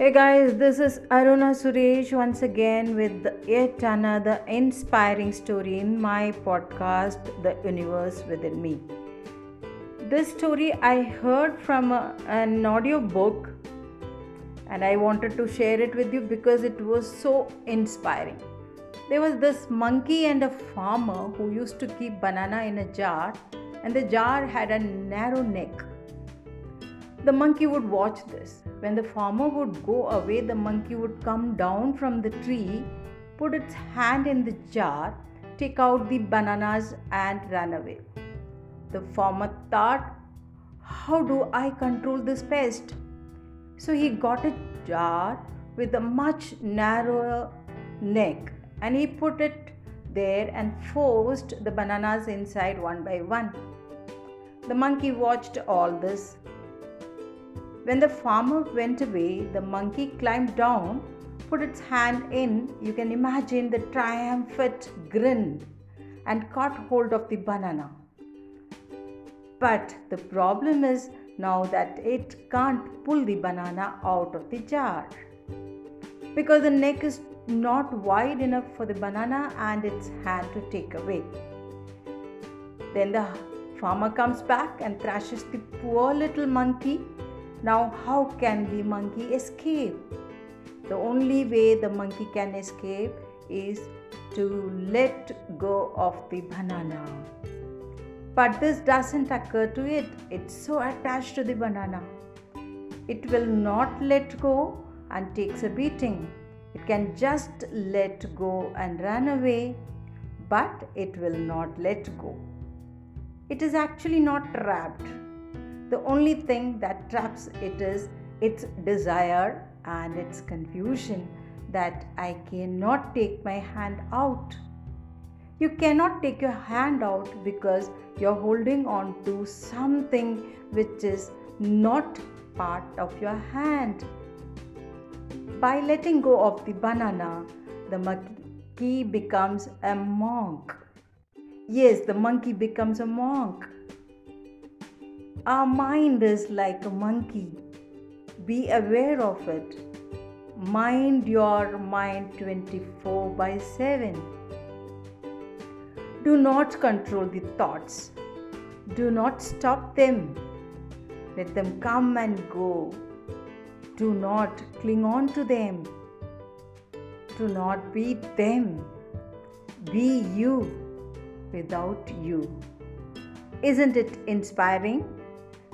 Hey guys, this is Aruna Suresh once again with yet another inspiring story in my podcast, The Universe Within Me. This story I heard from a, an audio book and I wanted to share it with you because it was so inspiring. There was this monkey and a farmer who used to keep banana in a jar, and the jar had a narrow neck the monkey would watch this. When the farmer would go away, the monkey would come down from the tree, put its hand in the jar, take out the bananas, and run away. The farmer thought, How do I control this pest? So he got a jar with a much narrower neck and he put it there and forced the bananas inside one by one. The monkey watched all this when the farmer went away, the monkey climbed down, put its hand in, you can imagine the triumphant grin, and caught hold of the banana. But the problem is now that it can't pull the banana out of the jar because the neck is not wide enough for the banana and its hand to take away. Then the farmer comes back and thrashes the poor little monkey now, how can the monkey escape? The only way the monkey can escape is to let go of the banana. But this doesn't occur to it, it's so attached to the banana. It will not let go and takes a beating. It can just let go and run away, but it will not let go. It is actually not trapped the only thing that traps it is its desire and its confusion that I cannot take my hand out. You cannot take your hand out because you're holding on to something which is not part of your hand. By letting go of the banana, the monkey becomes a monk. Yes, the monkey becomes a monk. Our mind is like a monkey. Be aware of it. Mind your mind 24 by 7. Do not control the thoughts. Do not stop them. Let them come and go. Do not cling on to them. Do not beat them. Be you without you. Isn't it inspiring?